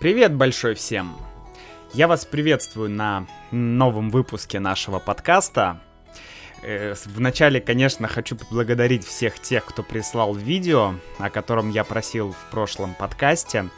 Привет большой всем! Я вас приветствую на новом выпуске нашего подкаста. Э, вначале, конечно, хочу поблагодарить всех тех, кто прислал видео, о котором я просил в прошлом подкасте.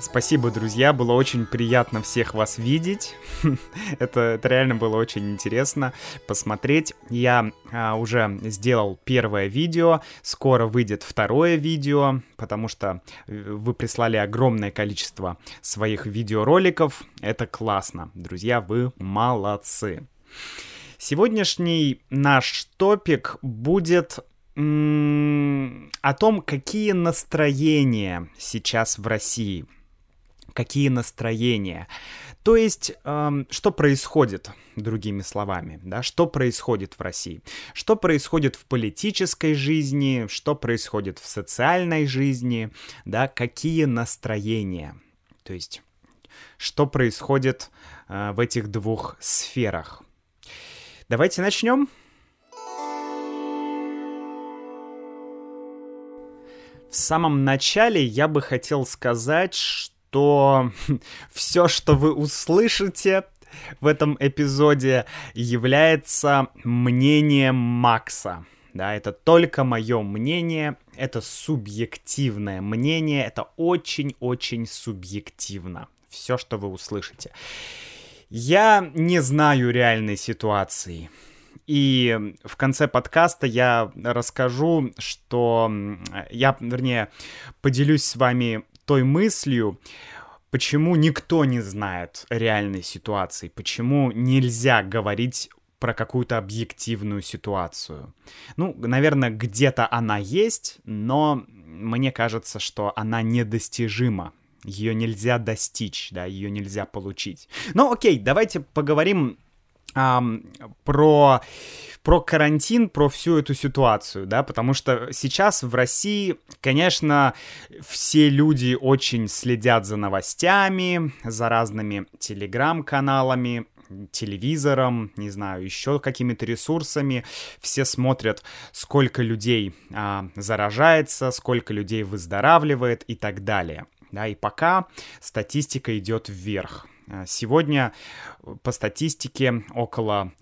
Спасибо, друзья, было очень приятно всех вас видеть. это, это реально было очень интересно посмотреть. Я а, уже сделал первое видео, скоро выйдет второе видео, потому что э, вы прислали огромное количество своих видеороликов. Это классно, друзья, вы молодцы. Сегодняшний наш топик будет о том, какие настроения сейчас в России какие настроения. То есть, эм, что происходит, другими словами, да, что происходит в России, что происходит в политической жизни, что происходит в социальной жизни, да, какие настроения, то есть, что происходит э, в этих двух сферах. Давайте начнем. В самом начале я бы хотел сказать, что что все, что вы услышите в этом эпизоде, является мнением Макса. Да, это только мое мнение, это субъективное мнение, это очень-очень субъективно. Все, что вы услышите. Я не знаю реальной ситуации. И в конце подкаста я расскажу, что я, вернее, поделюсь с вами той мыслью, почему никто не знает реальной ситуации, почему нельзя говорить про какую-то объективную ситуацию. Ну, наверное, где-то она есть, но мне кажется, что она недостижима. Ее нельзя достичь, да, ее нельзя получить. Ну, окей, давайте поговорим про про карантин, про всю эту ситуацию, да, потому что сейчас в России, конечно, все люди очень следят за новостями, за разными телеграм-каналами, телевизором, не знаю, еще какими-то ресурсами. Все смотрят, сколько людей а, заражается, сколько людей выздоравливает и так далее. Да, и пока статистика идет вверх. А, сегодня по статистике около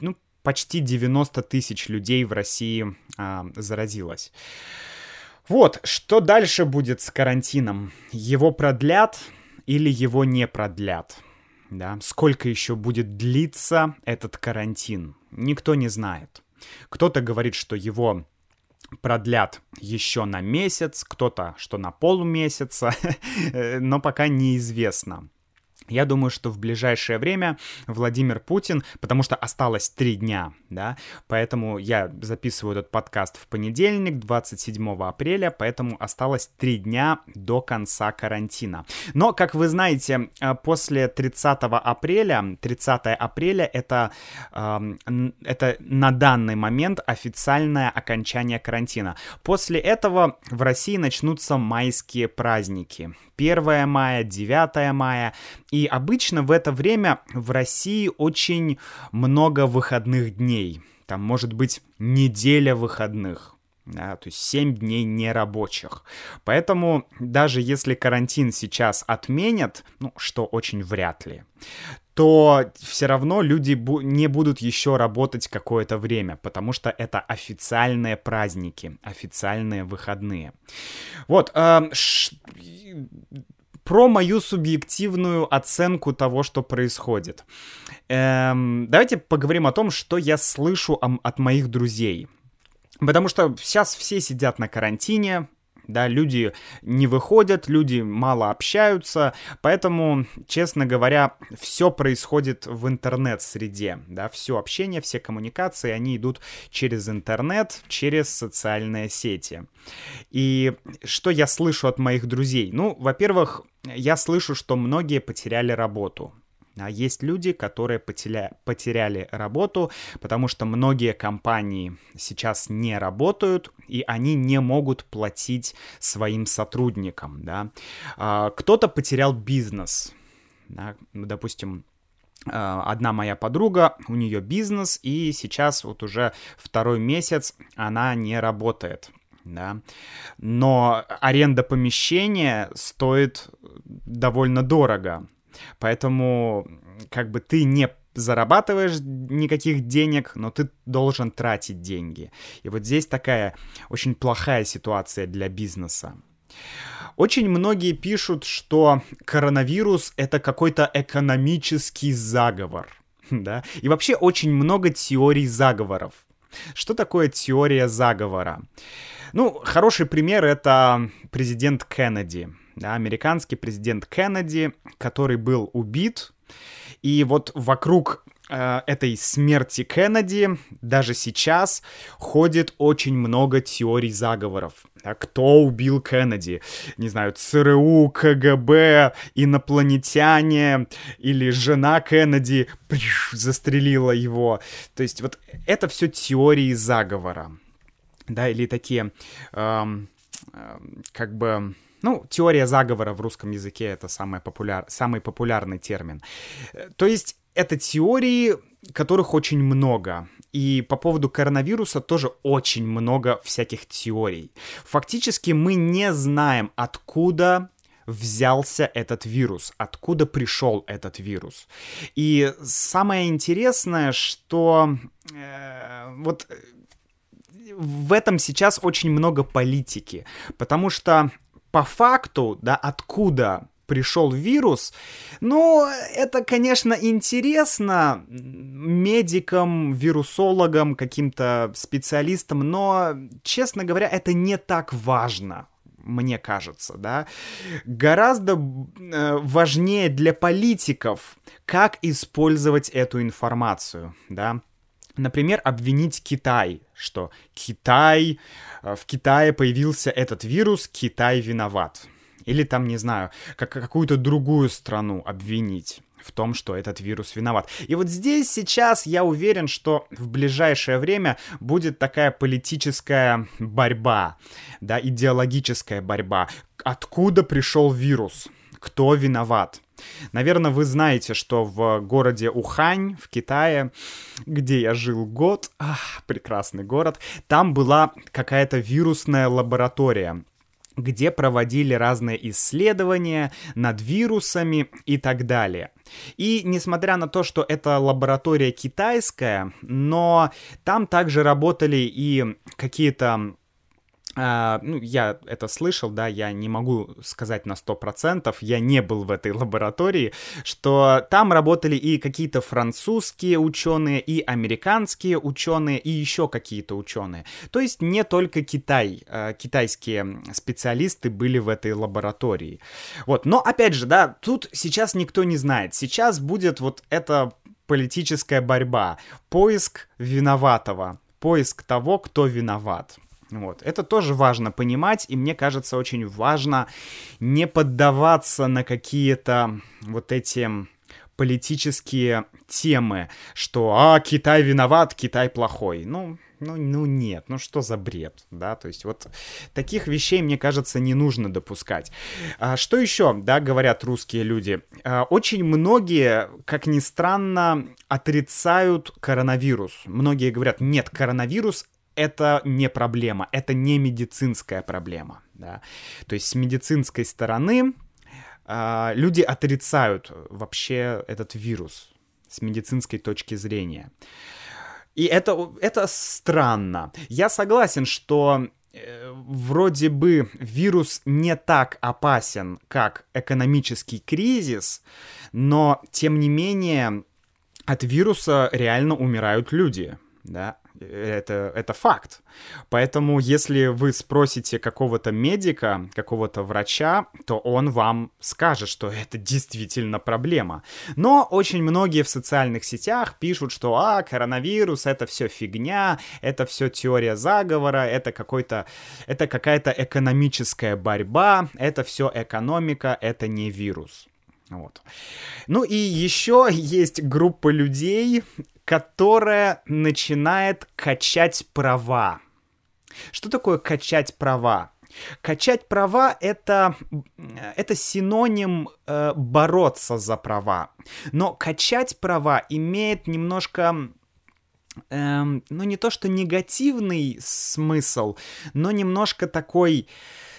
ну, почти 90 тысяч людей в России а, заразилось. Вот, что дальше будет с карантином? Его продлят или его не продлят? Да? Сколько еще будет длиться этот карантин? Никто не знает. Кто-то говорит, что его продлят еще на месяц, кто-то, что на полмесяца, но пока неизвестно. Я думаю, что в ближайшее время Владимир Путин, потому что осталось три дня, да, поэтому я записываю этот подкаст в понедельник, 27 апреля, поэтому осталось три дня до конца карантина. Но, как вы знаете, э, после 30 апреля, 30 апреля это, это на данный момент официальное окончание карантина. После этого в России начнутся майские праздники. 1 мая, 9 мая. И обычно в это время в России очень много выходных дней. Там может быть неделя выходных. Да, то есть 7 дней нерабочих. Поэтому даже если карантин сейчас отменят, ну, что очень вряд ли, то все равно люди бу- не будут еще работать какое-то время, потому что это официальные праздники, официальные выходные. Вот, э, ш- про мою субъективную оценку того, что происходит. Эм, давайте поговорим о том, что я слышу от моих друзей. Потому что сейчас все сидят на карантине, да, люди не выходят, люди мало общаются, поэтому, честно говоря, все происходит в интернет-среде, да, все общение, все коммуникации, они идут через интернет, через социальные сети. И что я слышу от моих друзей? Ну, во-первых, я слышу, что многие потеряли работу. А есть люди, которые потеря... потеряли работу, потому что многие компании сейчас не работают, и они не могут платить своим сотрудникам, да. А, кто-то потерял бизнес, да, допустим, а, одна моя подруга, у нее бизнес, и сейчас вот уже второй месяц она не работает да. Но аренда помещения стоит довольно дорого. Поэтому как бы ты не зарабатываешь никаких денег, но ты должен тратить деньги. И вот здесь такая очень плохая ситуация для бизнеса. Очень многие пишут, что коронавирус это какой-то экономический заговор. Да? И вообще очень много теорий заговоров. Что такое теория заговора? Ну, хороший пример это президент Кеннеди. Да, американский президент Кеннеди, который был убит и вот вокруг э, этой смерти Кеннеди даже сейчас ходит очень много теорий заговоров. Кто убил Кеннеди? Не знаю, ЦРУ, КГБ, инопланетяне или жена Кеннеди приш, застрелила его. То есть вот это все теории заговора. Да, или такие, эм, эм, как бы ну, теория заговора в русском языке это самый, популяр... самый популярный термин. То есть это теории, которых очень много. И по поводу коронавируса тоже очень много всяких теорий. Фактически мы не знаем, откуда взялся этот вирус, откуда пришел этот вирус. И самое интересное, что э, вот в этом сейчас очень много политики, потому что по факту, да, откуда пришел вирус. Ну, это, конечно, интересно медикам, вирусологам, каким-то специалистам, но, честно говоря, это не так важно мне кажется, да, гораздо э, важнее для политиков, как использовать эту информацию, да. Например, обвинить Китай, что Китай, э, в Китае появился этот вирус, Китай виноват. Или там, не знаю, как какую-то другую страну обвинить в том, что этот вирус виноват. И вот здесь сейчас я уверен, что в ближайшее время будет такая политическая борьба, да, идеологическая борьба. Откуда пришел вирус? Кто виноват? Наверное, вы знаете, что в городе Ухань, в Китае, где я жил год, ах, прекрасный город, там была какая-то вирусная лаборатория где проводили разные исследования над вирусами и так далее. И несмотря на то, что это лаборатория китайская, но там также работали и какие-то Uh, ну, я это слышал, да, я не могу сказать на 100%, я не был в этой лаборатории, что там работали и какие-то французские ученые, и американские ученые, и еще какие-то ученые. То есть не только Китай, uh, китайские специалисты были в этой лаборатории. Вот, но опять же, да, тут сейчас никто не знает. Сейчас будет вот эта политическая борьба, поиск виноватого, поиск того, кто виноват. Вот. Это тоже важно понимать, и мне кажется, очень важно не поддаваться на какие-то вот эти политические темы, что «А, Китай виноват, Китай плохой». Ну, ну, ну нет, ну что за бред, да, то есть вот таких вещей, мне кажется, не нужно допускать. А, что еще, да, говорят русские люди? А, очень многие, как ни странно, отрицают коронавирус. Многие говорят, нет, коронавирус это не проблема, это не медицинская проблема. Да? То есть с медицинской стороны э, люди отрицают вообще этот вирус с медицинской точки зрения. И это, это странно. Я согласен, что э, вроде бы вирус не так опасен, как экономический кризис, но тем не менее от вируса реально умирают люди. Да? Это, это факт. Поэтому, если вы спросите какого-то медика, какого-то врача, то он вам скажет, что это действительно проблема. Но очень многие в социальных сетях пишут, что а, коронавирус это все фигня, это все теория заговора, это какой-то, это какая-то экономическая борьба, это все экономика, это не вирус. Вот. Ну и еще есть группа людей, которая начинает качать права. Что такое качать права? Качать права это, это синоним э, бороться за права. Но качать права имеет немножко эм, ну не то что негативный смысл, но немножко такой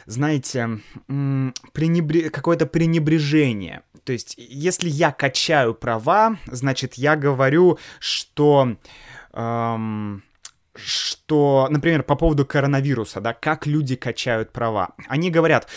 знаете, пренебре... какое-то пренебрежение. То есть, если я качаю права, значит, я говорю, что... Эм, что, например, по поводу коронавируса, да, как люди качают права. Они говорят,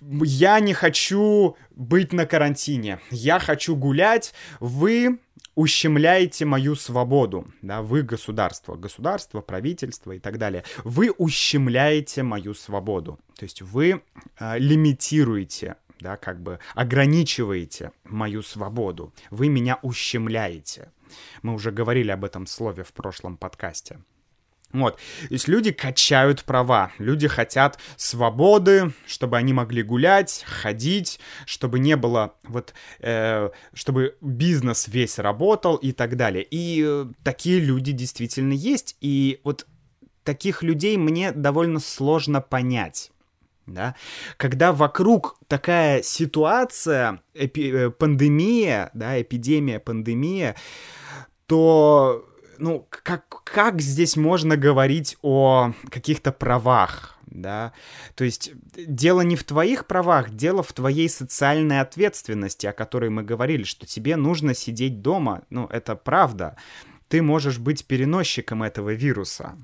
я не хочу быть на карантине, я хочу гулять, вы ущемляете мою свободу, да, вы государство, государство, правительство и так далее, вы ущемляете мою свободу, то есть вы э, лимитируете да, как бы ограничиваете мою свободу, вы меня ущемляете. Мы уже говорили об этом слове в прошлом подкасте. Вот. То есть люди качают права, люди хотят свободы, чтобы они могли гулять, ходить, чтобы не было вот, э, чтобы бизнес весь работал и так далее. И э, такие люди действительно есть. И вот таких людей мне довольно сложно понять. Да? Когда вокруг такая ситуация, эпи, э, пандемия, да, эпидемия, пандемия, то ну, как, как здесь можно говорить о каких-то правах, да? То есть дело не в твоих правах, дело в твоей социальной ответственности, о которой мы говорили, что тебе нужно сидеть дома, ну, это правда. Ты можешь быть переносчиком этого вируса.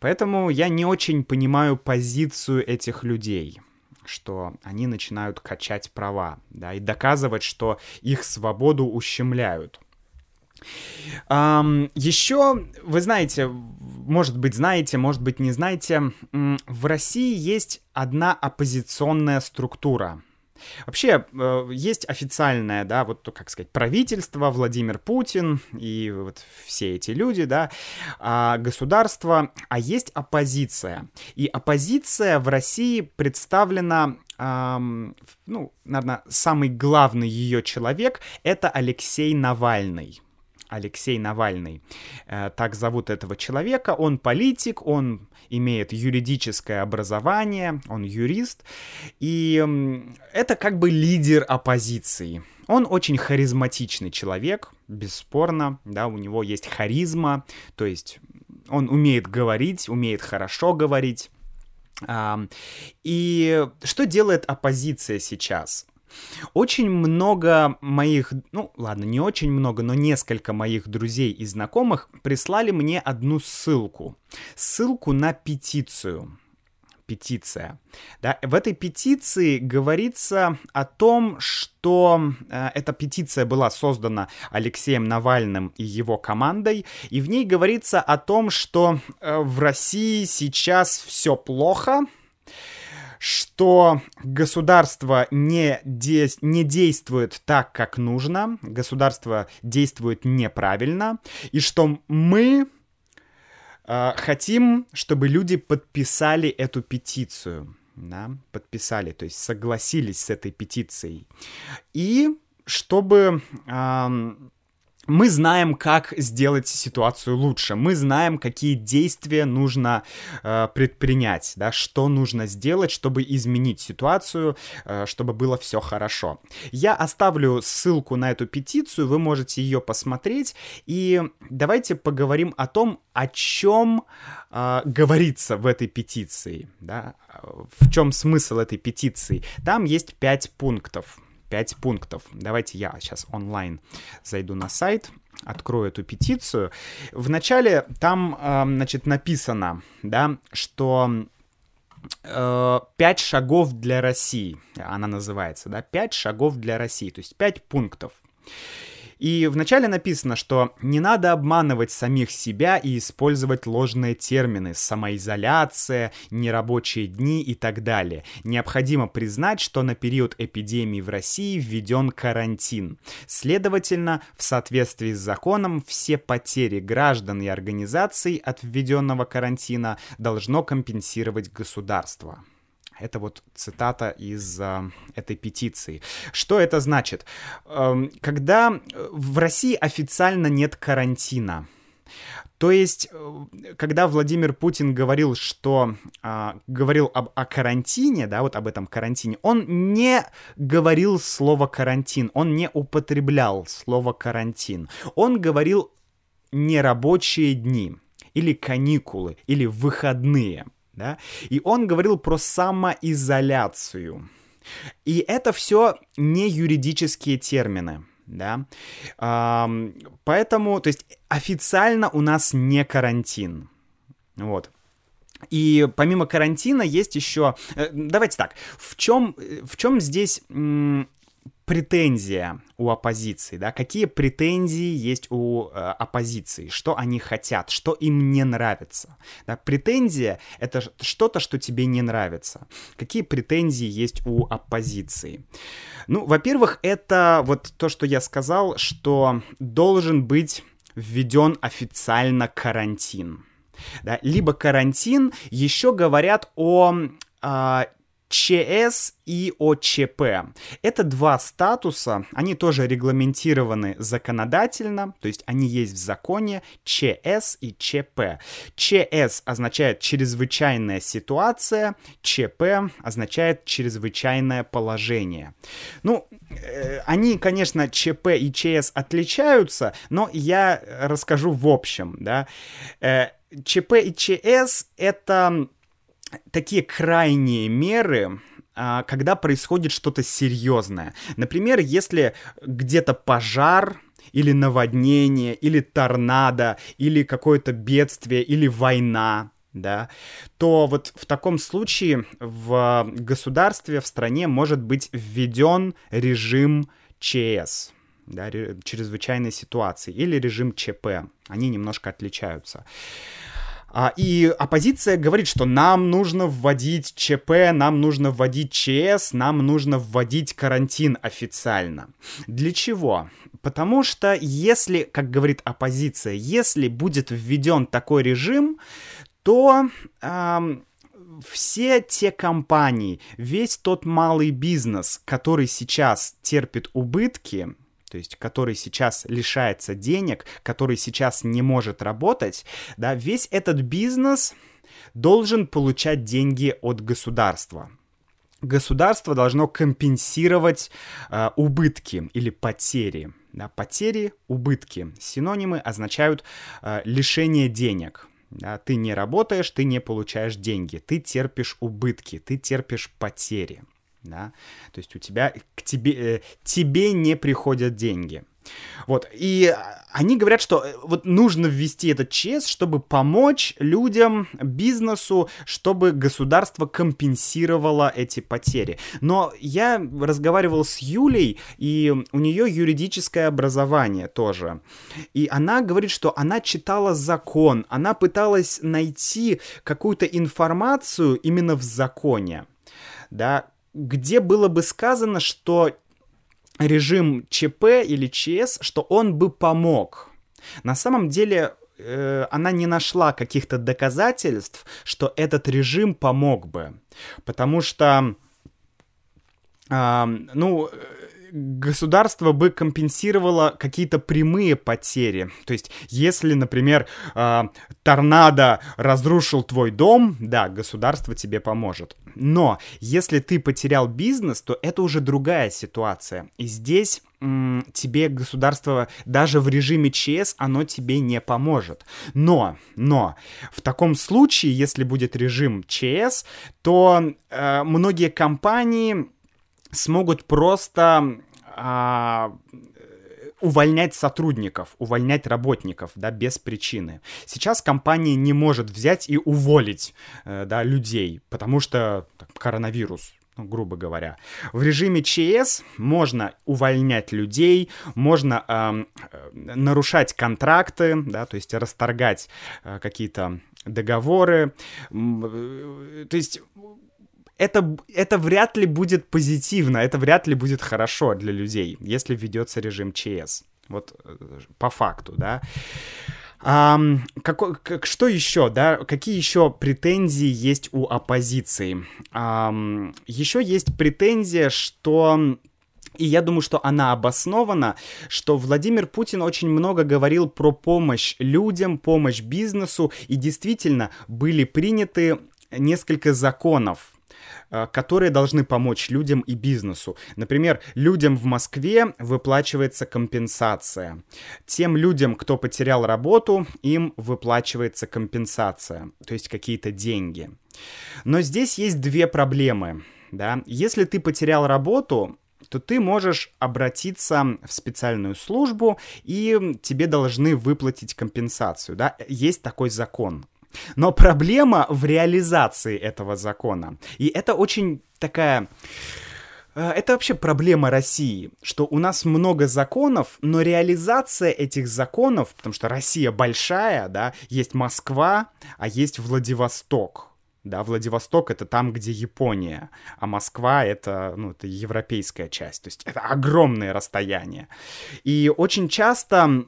Поэтому я не очень понимаю позицию этих людей что они начинают качать права, да, и доказывать, что их свободу ущемляют. Um, еще, вы знаете, может быть, знаете, может быть, не знаете, в России есть одна оппозиционная структура. Вообще, э, есть официальное, да, вот, как сказать, правительство, Владимир Путин и вот все эти люди, да, а, государство, а есть оппозиция. И оппозиция в России представлена ну, наверное, самый главный ее человек — это Алексей Навальный. Алексей Навальный. Э, так зовут этого человека. Он политик, он имеет юридическое образование, он юрист. И это как бы лидер оппозиции. Он очень харизматичный человек, бесспорно, да, у него есть харизма, то есть он умеет говорить, умеет хорошо говорить. И что делает оппозиция сейчас? Очень много моих, ну ладно, не очень много, но несколько моих друзей и знакомых прислали мне одну ссылку. Ссылку на петицию петиция. Да, в этой петиции говорится о том, что э, эта петиция была создана Алексеем Навальным и его командой, и в ней говорится о том, что э, в России сейчас все плохо, что государство не, де не действует так, как нужно, государство действует неправильно, и что мы э, хотим, чтобы люди подписали эту петицию, да, подписали, то есть согласились с этой петицией, и чтобы э, мы знаем, как сделать ситуацию лучше. Мы знаем, какие действия нужно э, предпринять, да, что нужно сделать, чтобы изменить ситуацию, э, чтобы было все хорошо. Я оставлю ссылку на эту петицию, вы можете ее посмотреть. И давайте поговорим о том, о чем э, говорится в этой петиции. Да? В чем смысл этой петиции? Там есть пять пунктов. 5 пунктов. Давайте я сейчас онлайн зайду на сайт, открою эту петицию. Вначале там, значит, написано, да, что э, пять шагов для России, она называется, да, пять шагов для России, то есть пять пунктов. И вначале написано, что не надо обманывать самих себя и использовать ложные термины «самоизоляция», «нерабочие дни» и так далее. Необходимо признать, что на период эпидемии в России введен карантин. Следовательно, в соответствии с законом, все потери граждан и организаций от введенного карантина должно компенсировать государство. Это вот цитата из э, этой петиции. Что это значит? Э, когда в России официально нет карантина, то есть, э, когда Владимир Путин говорил, что э, говорил об о карантине, да, вот об этом карантине, он не говорил слово карантин, он не употреблял слово карантин. Он говорил нерабочие дни или каникулы или выходные да, и он говорил про самоизоляцию. И это все не юридические термины, да. Поэтому, то есть официально у нас не карантин. Вот. И помимо карантина есть еще... Э, давайте так, в чем, в чем здесь претензия у оппозиции, да, какие претензии есть у э, оппозиции, что они хотят, что им не нравится, да, претензия — это что-то, что тебе не нравится, какие претензии есть у оппозиции. Ну, во-первых, это вот то, что я сказал, что должен быть введен официально карантин, да, либо карантин, еще говорят о э, ЧС и ОЧП. Это два статуса, они тоже регламентированы законодательно, то есть они есть в законе ЧС и ЧП. ЧС означает чрезвычайная ситуация, ЧП означает чрезвычайное положение. Ну, э, они, конечно, ЧП и ЧС отличаются, но я расскажу в общем, да. Э, ЧП и ЧС это такие крайние меры, а, когда происходит что-то серьезное. Например, если где-то пожар, или наводнение, или торнадо, или какое-то бедствие, или война, да, то вот в таком случае в государстве, в стране может быть введен режим ЧС, да, чрезвычайной ситуации, или режим ЧП. Они немножко отличаются. А, и оппозиция говорит, что нам нужно вводить ЧП, нам нужно вводить ЧС, нам нужно вводить карантин официально. Для чего? Потому что если, как говорит оппозиция, если будет введен такой режим, то эм, все те компании, весь тот малый бизнес, который сейчас терпит убытки, то есть который сейчас лишается денег, который сейчас не может работать, да, весь этот бизнес должен получать деньги от государства. Государство должно компенсировать э, убытки или потери. Да, потери, убытки. Синонимы означают э, лишение денег. Да, ты не работаешь, ты не получаешь деньги, ты терпишь убытки, ты терпишь потери да, то есть у тебя к тебе, э, тебе не приходят деньги. Вот, и они говорят, что э, вот нужно ввести этот ЧС, чтобы помочь людям, бизнесу, чтобы государство компенсировало эти потери. Но я разговаривал с Юлей, и у нее юридическое образование тоже. И она говорит, что она читала закон, она пыталась найти какую-то информацию именно в законе, да, где было бы сказано, что режим ЧП или ЧС, что он бы помог. На самом деле э, она не нашла каких-то доказательств, что этот режим помог бы. Потому что, э, ну, государство бы компенсировало какие-то прямые потери. То есть, если, например, э, торнадо разрушил твой дом, да, государство тебе поможет. Но если ты потерял бизнес, то это уже другая ситуация. И здесь тебе государство даже в режиме ЧС оно тебе не поможет. Но, но в таком случае, если будет режим ЧС, то э, многие компании смогут просто а, увольнять сотрудников, увольнять работников, да, без причины. Сейчас компания не может взять и уволить, э, да, людей, потому что так, коронавирус, ну, грубо говоря. В режиме ЧС можно увольнять людей, можно э, нарушать контракты, да, то есть расторгать э, какие-то договоры. Э, то есть это, это вряд ли будет позитивно, это вряд ли будет хорошо для людей, если введется режим ЧС. Вот э, по факту, да. А, как, как, что еще, да? Какие еще претензии есть у оппозиции? А, еще есть претензия, что и я думаю, что она обоснована, что Владимир Путин очень много говорил про помощь людям, помощь бизнесу, и действительно были приняты несколько законов которые должны помочь людям и бизнесу. Например, людям в Москве выплачивается компенсация. Тем людям, кто потерял работу, им выплачивается компенсация, то есть какие-то деньги. Но здесь есть две проблемы, да. Если ты потерял работу, то ты можешь обратиться в специальную службу, и тебе должны выплатить компенсацию, да. Есть такой закон. Но проблема в реализации этого закона. И это очень такая Э, это вообще проблема России, что у нас много законов, но реализация этих законов, потому что Россия большая, да, есть Москва, а есть Владивосток. Да, Владивосток это там, где Япония, а Москва это, ну, это европейская часть. То есть это огромное расстояние. И очень часто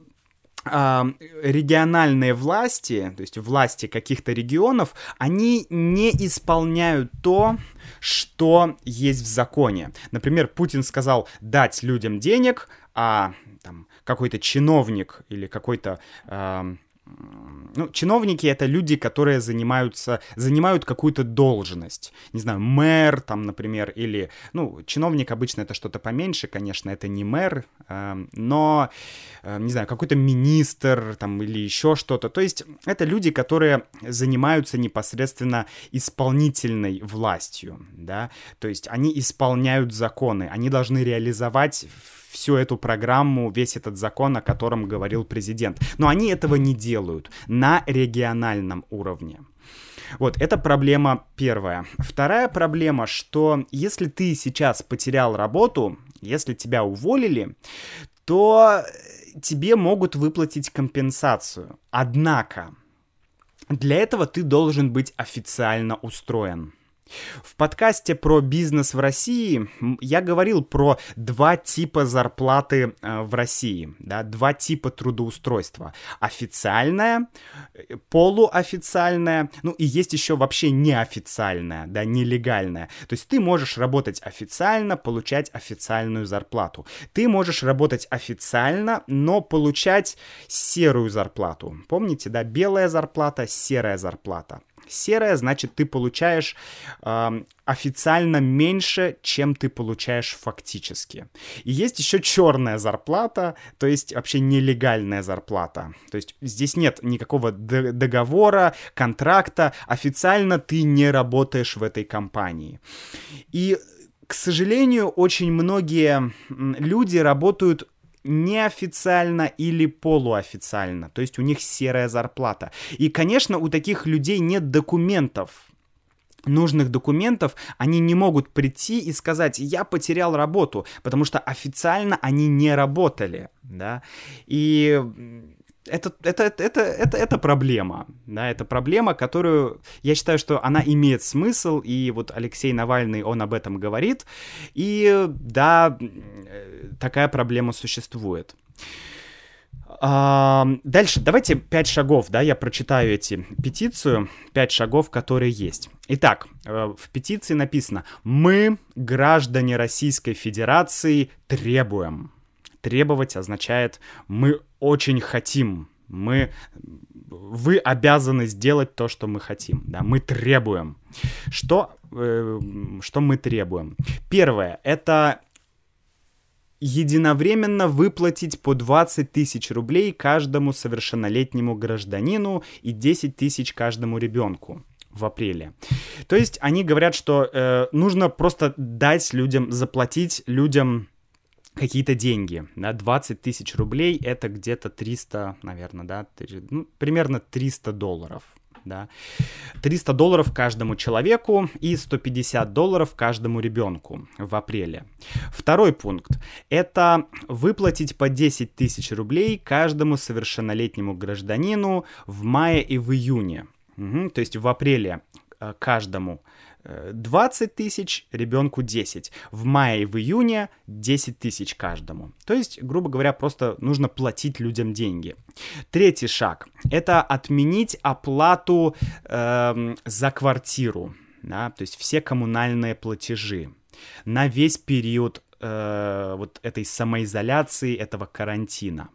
региональные власти, то есть власти каких-то регионов, они не исполняют то, что есть в законе. Например, Путин сказал дать людям денег, а там какой-то чиновник или какой-то э, ну, чиновники это люди, которые занимаются, занимают какую-то должность. Не знаю, мэр там, например, или, ну, чиновник обычно это что-то поменьше, конечно, это не мэр, э, но, э, не знаю, какой-то министр там или еще что-то. То есть это люди, которые занимаются непосредственно исполнительной властью, да, то есть они исполняют законы, они должны реализовать всю эту программу, весь этот закон, о котором говорил президент. Но они этого не делают на региональном уровне. Вот, это проблема первая. Вторая проблема, что если ты сейчас потерял работу, если тебя уволили, то тебе могут выплатить компенсацию. Однако, для этого ты должен быть официально устроен. В подкасте про бизнес в России я говорил про два типа зарплаты э, в России, да, два типа трудоустройства. Официальная, э, полуофициальная, ну и есть еще вообще неофициальная, да, нелегальная. То есть ты можешь работать официально, получать официальную зарплату. Ты можешь работать официально, но получать серую зарплату. Помните, да, белая зарплата, серая зарплата. Серая, значит, ты получаешь э, официально меньше, чем ты получаешь фактически. И есть еще черная зарплата, то есть вообще нелегальная зарплата. То есть здесь нет никакого договора, контракта, официально ты не работаешь в этой компании. И к сожалению, очень многие люди работают неофициально или полуофициально, то есть у них серая зарплата. И, конечно, у таких людей нет документов, нужных документов, они не могут прийти и сказать, я потерял работу, потому что официально они не работали, да, и это, это, это, это, это проблема, да, это проблема, которую, я считаю, что она имеет смысл, и вот Алексей Навальный, он об этом говорит, и да, такая проблема существует. А, дальше, давайте пять шагов, да, я прочитаю эти петицию, пять шагов, которые есть. Итак, э, в петиции написано «Мы, граждане Российской Федерации, требуем». Требовать означает «мы очень хотим», мы, вы обязаны сделать то, что мы хотим, да, мы требуем. Что, э, что мы требуем? Первое, это единовременно выплатить по 20 тысяч рублей каждому совершеннолетнему гражданину и 10 тысяч каждому ребенку в апреле. То есть они говорят, что э, нужно просто дать людям, заплатить людям какие-то деньги, да, 20 тысяч рублей это где-то 300, наверное, да, ну, примерно 300 долларов, да. 300 долларов каждому человеку и 150 долларов каждому ребенку в апреле. Второй пункт — это выплатить по 10 тысяч рублей каждому совершеннолетнему гражданину в мае и в июне. Угу, то есть в апреле э, каждому 20 тысяч, ребенку 10. В мае и в июне 10 тысяч каждому. То есть, грубо говоря, просто нужно платить людям деньги. Третий шаг — это отменить оплату э, за квартиру, да, то есть все коммунальные платежи на весь период э, вот этой самоизоляции, этого карантина.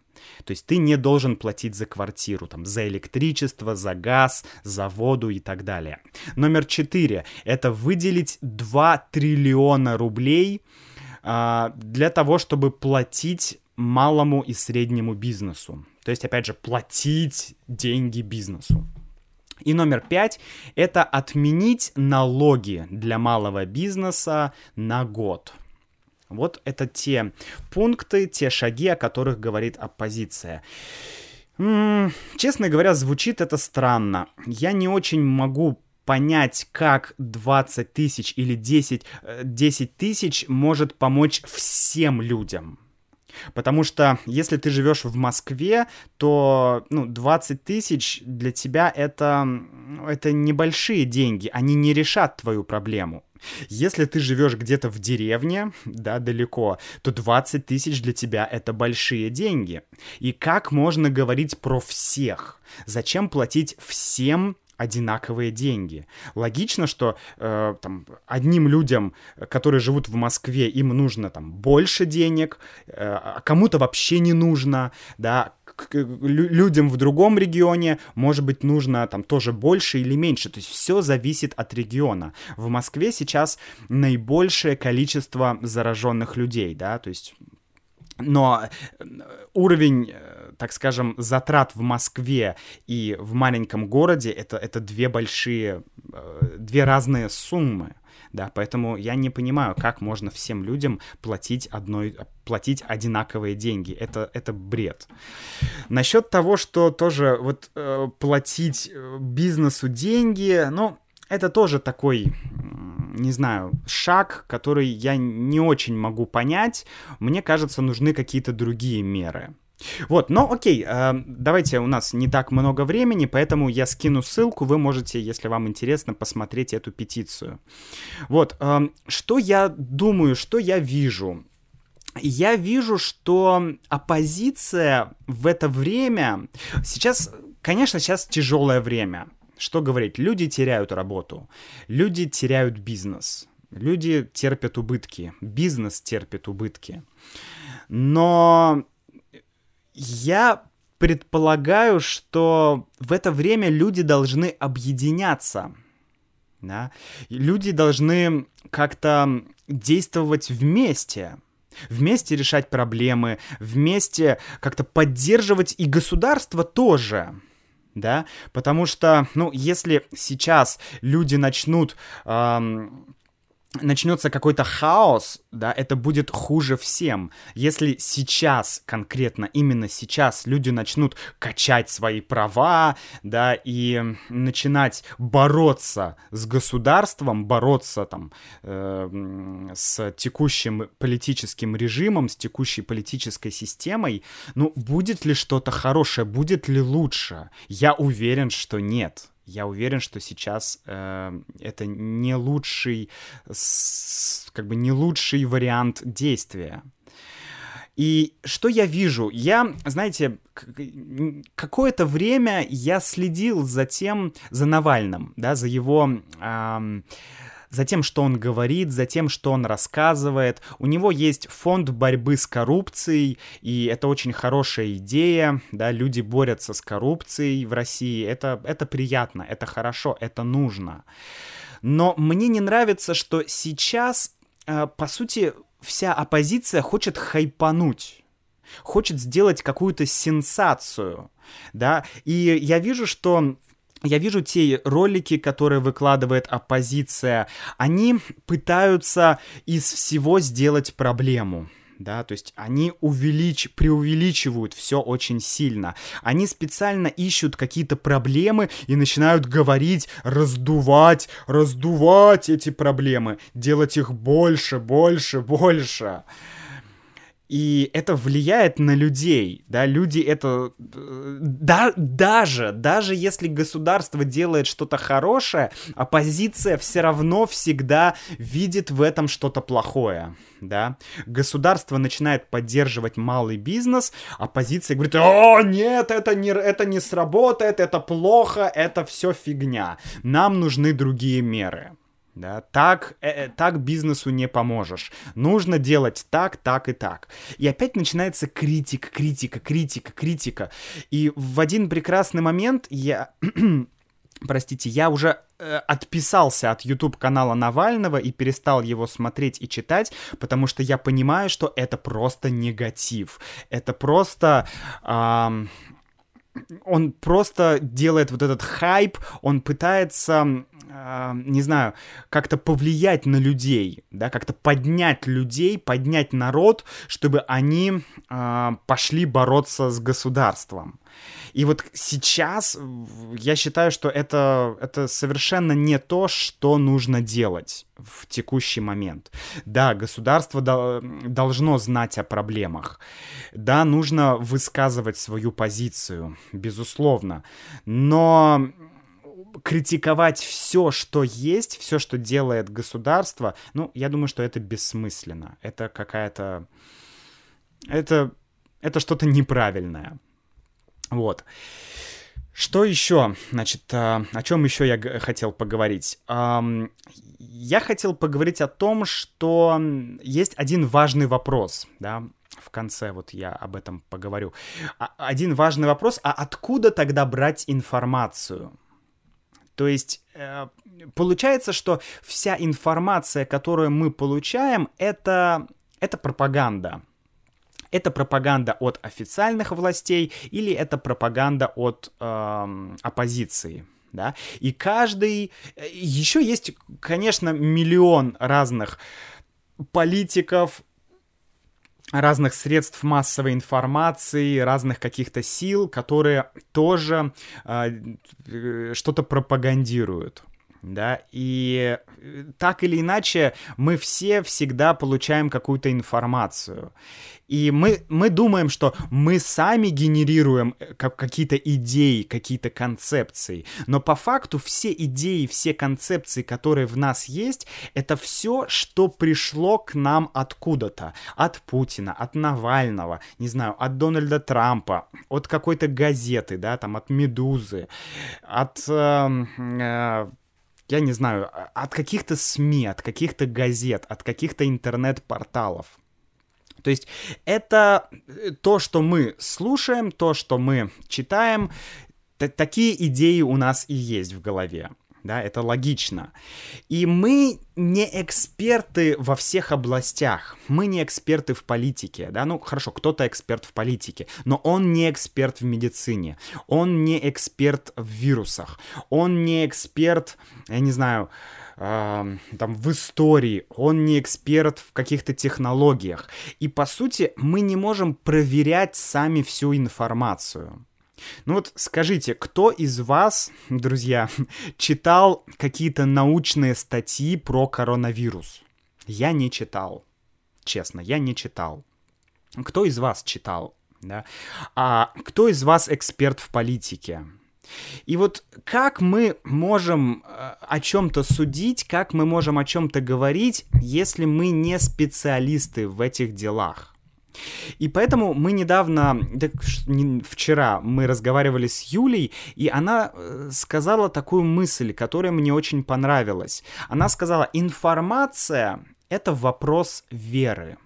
То есть ты не должен платить за квартиру, там, за электричество, за газ, за воду и так далее. Номер четыре — это выделить 2 триллиона рублей э, для того, чтобы платить малому и среднему бизнесу. То есть, опять же, платить деньги бизнесу. И номер пять — это отменить налоги для малого бизнеса на год. Вот это те пункты, те шаги, о которых говорит оппозиция. М-м, честно говоря, звучит это странно. Я не очень могу понять, как 20 тысяч или 10, 10 э, тысяч может помочь всем людям. Потому что если ты живешь в Москве, то ну, 20 тысяч для тебя это, это небольшие деньги, они не решат твою проблему. Если ты живешь где-то в деревне, да, далеко, то 20 тысяч для тебя это большие деньги. И как можно говорить про всех? Зачем платить всем одинаковые деньги. Логично, что э, там, одним людям, которые живут в Москве, им нужно там больше денег, э, а кому-то вообще не нужно, да, людям в другом регионе, может быть, нужно там тоже больше или меньше. То есть все зависит от региона. В Москве сейчас наибольшее количество зараженных людей, да, то есть но э, уровень, э, так скажем, затрат в Москве и в маленьком городе это, это две большие, э, две разные суммы. Да, поэтому я не понимаю, как можно всем людям платить одной, платить одинаковые деньги. Это, это бред. Насчет того, что тоже вот э, платить бизнесу деньги, ну, это тоже такой не знаю, шаг, который я не очень могу понять. Мне кажется, нужны какие-то другие меры. Вот, но окей, э, давайте, у нас не так много времени, поэтому я скину ссылку, вы можете, если вам интересно, посмотреть эту петицию. Вот, э, что я думаю, что я вижу? Я вижу, что оппозиция в это время... Сейчас, конечно, сейчас тяжелое время. Что говорить? Люди теряют работу, люди теряют бизнес, люди терпят убытки, бизнес терпит убытки. Но я предполагаю, что в это время люди должны объединяться. Да? Люди должны как-то действовать вместе, вместе решать проблемы, вместе как-то поддерживать и государство тоже да, потому что, ну, если сейчас люди начнут эм, начнется какой-то хаос, да, это будет хуже всем. Если сейчас, конкретно, именно сейчас люди начнут качать свои права, да, и начинать бороться с государством, бороться там э, с текущим политическим режимом, с текущей политической системой, ну, будет ли что-то хорошее, будет ли лучше? Я уверен, что нет я уверен, что сейчас э, это не лучший, как бы не лучший вариант действия. И что я вижу? Я, знаете, какое-то время я следил за тем, за Навальным, да, за его... Э, за тем, что он говорит, за тем, что он рассказывает. У него есть фонд борьбы с коррупцией, и это очень хорошая идея, да, люди борются с коррупцией в России, это, это приятно, это хорошо, это нужно. Но мне не нравится, что сейчас, э, по сути, вся оппозиция хочет хайпануть, хочет сделать какую-то сенсацию, да, и я вижу, что я вижу те ролики, которые выкладывает оппозиция, они пытаются из всего сделать проблему да, то есть они увелич... преувеличивают все очень сильно. Они специально ищут какие-то проблемы и начинают говорить, раздувать, раздувать эти проблемы, делать их больше, больше, больше. И это влияет на людей, да, люди это... Да, даже, даже если государство делает что-то хорошее, оппозиция все равно всегда видит в этом что-то плохое, да. Государство начинает поддерживать малый бизнес, оппозиция говорит, о, нет, это не, это не сработает, это плохо, это все фигня, нам нужны другие меры. Да, так, э, э, так бизнесу не поможешь. Нужно делать так, так и так. И опять начинается критика, критика, критика, критика. И в один прекрасный момент я... простите, я уже э, отписался от YouTube канала Навального и перестал его смотреть и читать, потому что я понимаю, что это просто негатив. Это просто... Э, он просто делает вот этот хайп, он пытается не знаю, как-то повлиять на людей, да, как-то поднять людей, поднять народ, чтобы они э, пошли бороться с государством. И вот сейчас я считаю, что это, это совершенно не то, что нужно делать в текущий момент. Да, государство до, должно знать о проблемах. Да, нужно высказывать свою позицию, безусловно. Но критиковать все, что есть, все, что делает государство, ну, я думаю, что это бессмысленно. Это какая-то... Это, это что-то неправильное. Вот. Что еще? Значит, а, о чем еще я хотел поговорить? Я хотел поговорить о том, что есть один важный вопрос, да, в конце вот я об этом поговорю. А, один важный вопрос, а откуда тогда брать информацию? То есть э, получается, что вся информация, которую мы получаем, это, это пропаганда. Это пропаганда от официальных властей или это пропаганда от э, оппозиции. Да? И каждый... Э, Еще есть, конечно, миллион разных политиков, разных средств массовой информации, разных каких-то сил, которые тоже э, что-то пропагандируют. Да, и э, так или иначе мы все всегда получаем какую-то информацию. И мы, мы думаем, что мы сами генерируем э, какие-то идеи, какие-то концепции. Но по факту все идеи, все концепции, которые в нас есть, это все, что пришло к нам откуда-то. От Путина, от Навального, не знаю, от Дональда Трампа, от какой-то газеты, да, там, от Медузы, от... Э, э, я не знаю, от каких-то СМИ, от каких-то газет, от каких-то интернет-порталов. То есть это э, то, что мы слушаем, то, что мы читаем, такие идеи у нас и есть в голове. Да, это логично. И мы не эксперты во всех областях. Мы не эксперты в политике. Да? Ну, хорошо, кто-то эксперт в политике, но он не эксперт в медицине. Он не эксперт в вирусах. Он не эксперт, я не знаю, э, там, в истории, он не эксперт в каких-то технологиях. И, по сути, мы не можем проверять сами всю информацию. Ну вот скажите, кто из вас, друзья, читал какие-то научные статьи про коронавирус? Я не читал. Честно, я не читал. Кто из вас читал? Да? А кто из вас эксперт в политике? И вот как мы можем э, о чем-то судить, как мы можем о чем-то говорить, если мы не специалисты в этих делах? И поэтому мы недавно, так, вчера мы разговаривали с Юлей, и она э, сказала такую мысль, которая мне очень понравилась. Она сказала, информация — это вопрос веры.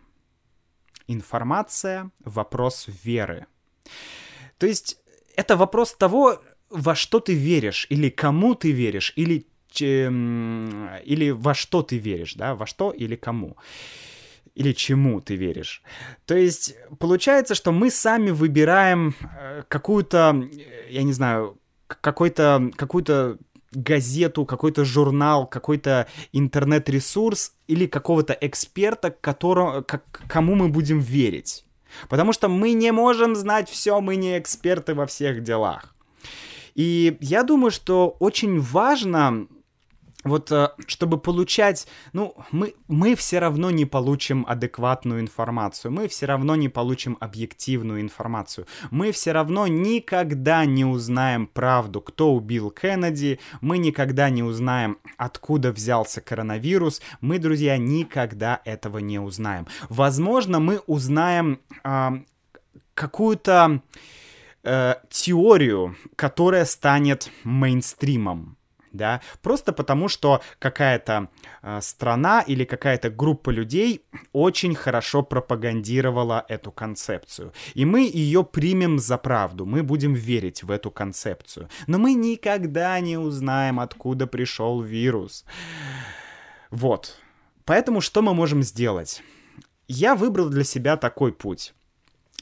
Информация — вопрос веры. То есть это вопрос того, во что ты веришь, или кому ты веришь, или, или во что ты веришь, да, во что или кому или чему ты веришь. То есть получается, что мы сами выбираем э, какую-то, я не знаю, какой-то, какую-то газету, какой-то журнал, какой-то интернет-ресурс или какого-то эксперта, которому, к кому мы будем верить. Потому что мы не можем знать все, мы не эксперты во всех делах. И я думаю, что очень важно вот э, чтобы получать, ну, мы, мы все равно не получим адекватную информацию, мы все равно не получим объективную информацию, мы все равно никогда не узнаем правду, кто убил Кеннеди, мы никогда не узнаем, откуда взялся коронавирус, мы, друзья, никогда этого не узнаем. Возможно, мы узнаем э, какую-то э, теорию, которая станет мейнстримом. Да, просто потому, что какая-то э, страна или какая-то группа людей очень хорошо пропагандировала эту концепцию. И мы ее примем за правду, мы будем верить в эту концепцию. Но мы никогда не узнаем, откуда пришел вирус. Вот. Поэтому что мы можем сделать? Я выбрал для себя такой путь.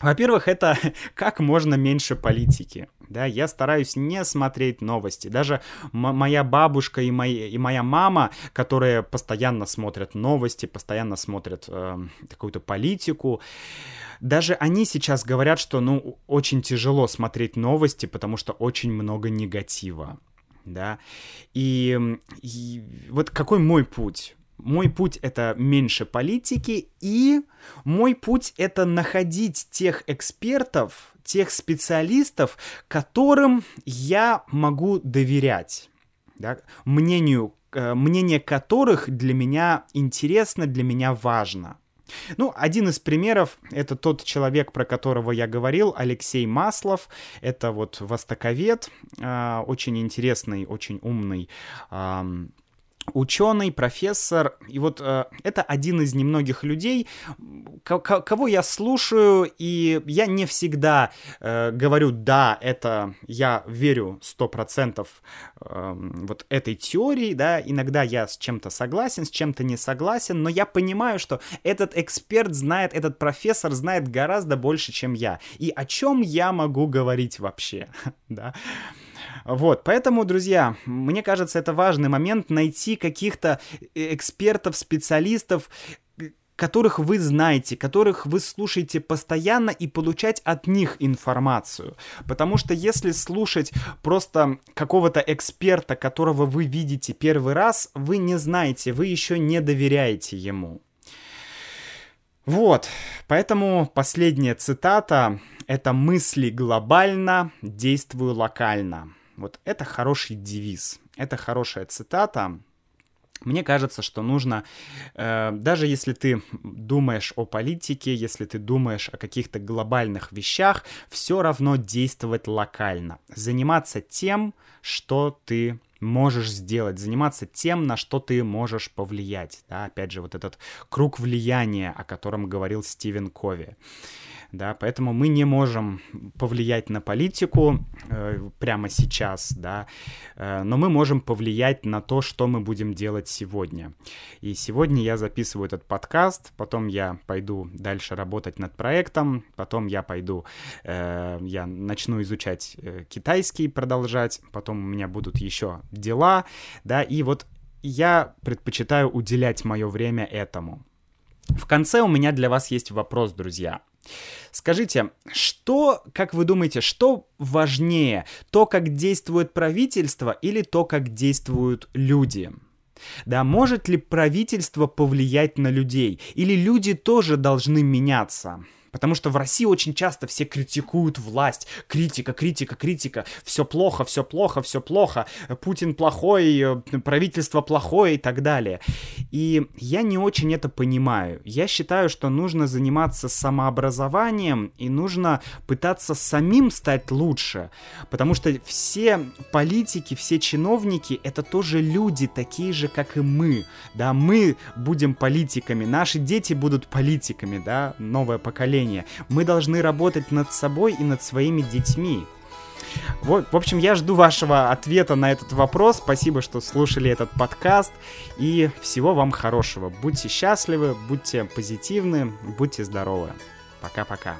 Во-первых, это как можно меньше политики. Да, я стараюсь не смотреть новости. Даже моя бабушка и, мои, и моя мама, которые постоянно смотрят новости, постоянно смотрят э, какую-то политику, даже они сейчас говорят, что, ну, очень тяжело смотреть новости, потому что очень много негатива, да. И, и вот какой мой путь? Мой путь — это меньше политики, и мой путь — это находить тех экспертов, тех специалистов, которым я могу доверять, да, мнению, э, мнение которых для меня интересно, для меня важно. Ну, один из примеров — это тот человек, про которого я говорил, Алексей Маслов. Это вот востоковед, э, очень интересный, очень умный ученый, профессор, и вот э, это один из немногих людей, кого я слушаю, и я не всегда э, говорю, да, это я верю сто процентов э, вот этой теории, да, иногда я с чем-то согласен, с чем-то не согласен, но я понимаю, что этот эксперт знает, этот профессор знает гораздо больше, чем я, и о чем я могу говорить вообще, да. Вот, поэтому, друзья, мне кажется, это важный момент найти каких-то э, экспертов, специалистов, которых вы знаете, которых вы слушаете постоянно и получать от них информацию. Потому что если слушать просто какого-то эксперта, которого вы видите первый раз, вы не знаете, вы еще не доверяете ему. Вот, поэтому последняя цитата — это «мысли глобально, действую локально». Вот это хороший девиз, это хорошая цитата. Мне кажется, что нужно, э, даже если ты думаешь о политике, если ты думаешь о каких-то глобальных вещах, все равно действовать локально, заниматься тем, что ты можешь сделать, заниматься тем, на что ты можешь повлиять. Да? Опять же, вот этот круг влияния, о котором говорил Стивен Кови да, поэтому мы не можем повлиять на политику э, прямо сейчас, да, э, но мы можем повлиять на то, что мы будем делать сегодня. И сегодня я записываю этот подкаст, потом я пойду дальше работать над проектом, потом я пойду, э, я начну изучать э, китайский, продолжать, потом у меня будут еще дела, да, и вот я предпочитаю уделять мое время этому. В конце у меня для вас есть вопрос, друзья. Скажите, что, как вы думаете, что важнее? То, как действует правительство или то, как действуют люди? Да, может ли правительство повлиять на людей? Или люди тоже должны меняться? Потому что в России очень часто все критикуют власть. Критика, критика, критика. Все плохо, все плохо, все плохо. Путин плохой, правительство плохое и так далее. И я не очень это понимаю. Я считаю, что нужно заниматься самообразованием и нужно пытаться самим стать лучше. Потому что все политики, все чиновники — это тоже люди, такие же, как и мы. Да, мы будем политиками, наши дети будут политиками, да, новое поколение мышления. Мы должны работать над собой и над своими детьми. Вот, в общем, я жду вашего ответа на этот вопрос. Спасибо, что слушали этот подкаст. И всего вам хорошего. Будьте счастливы, будьте позитивны, будьте здоровы. Пока-пока.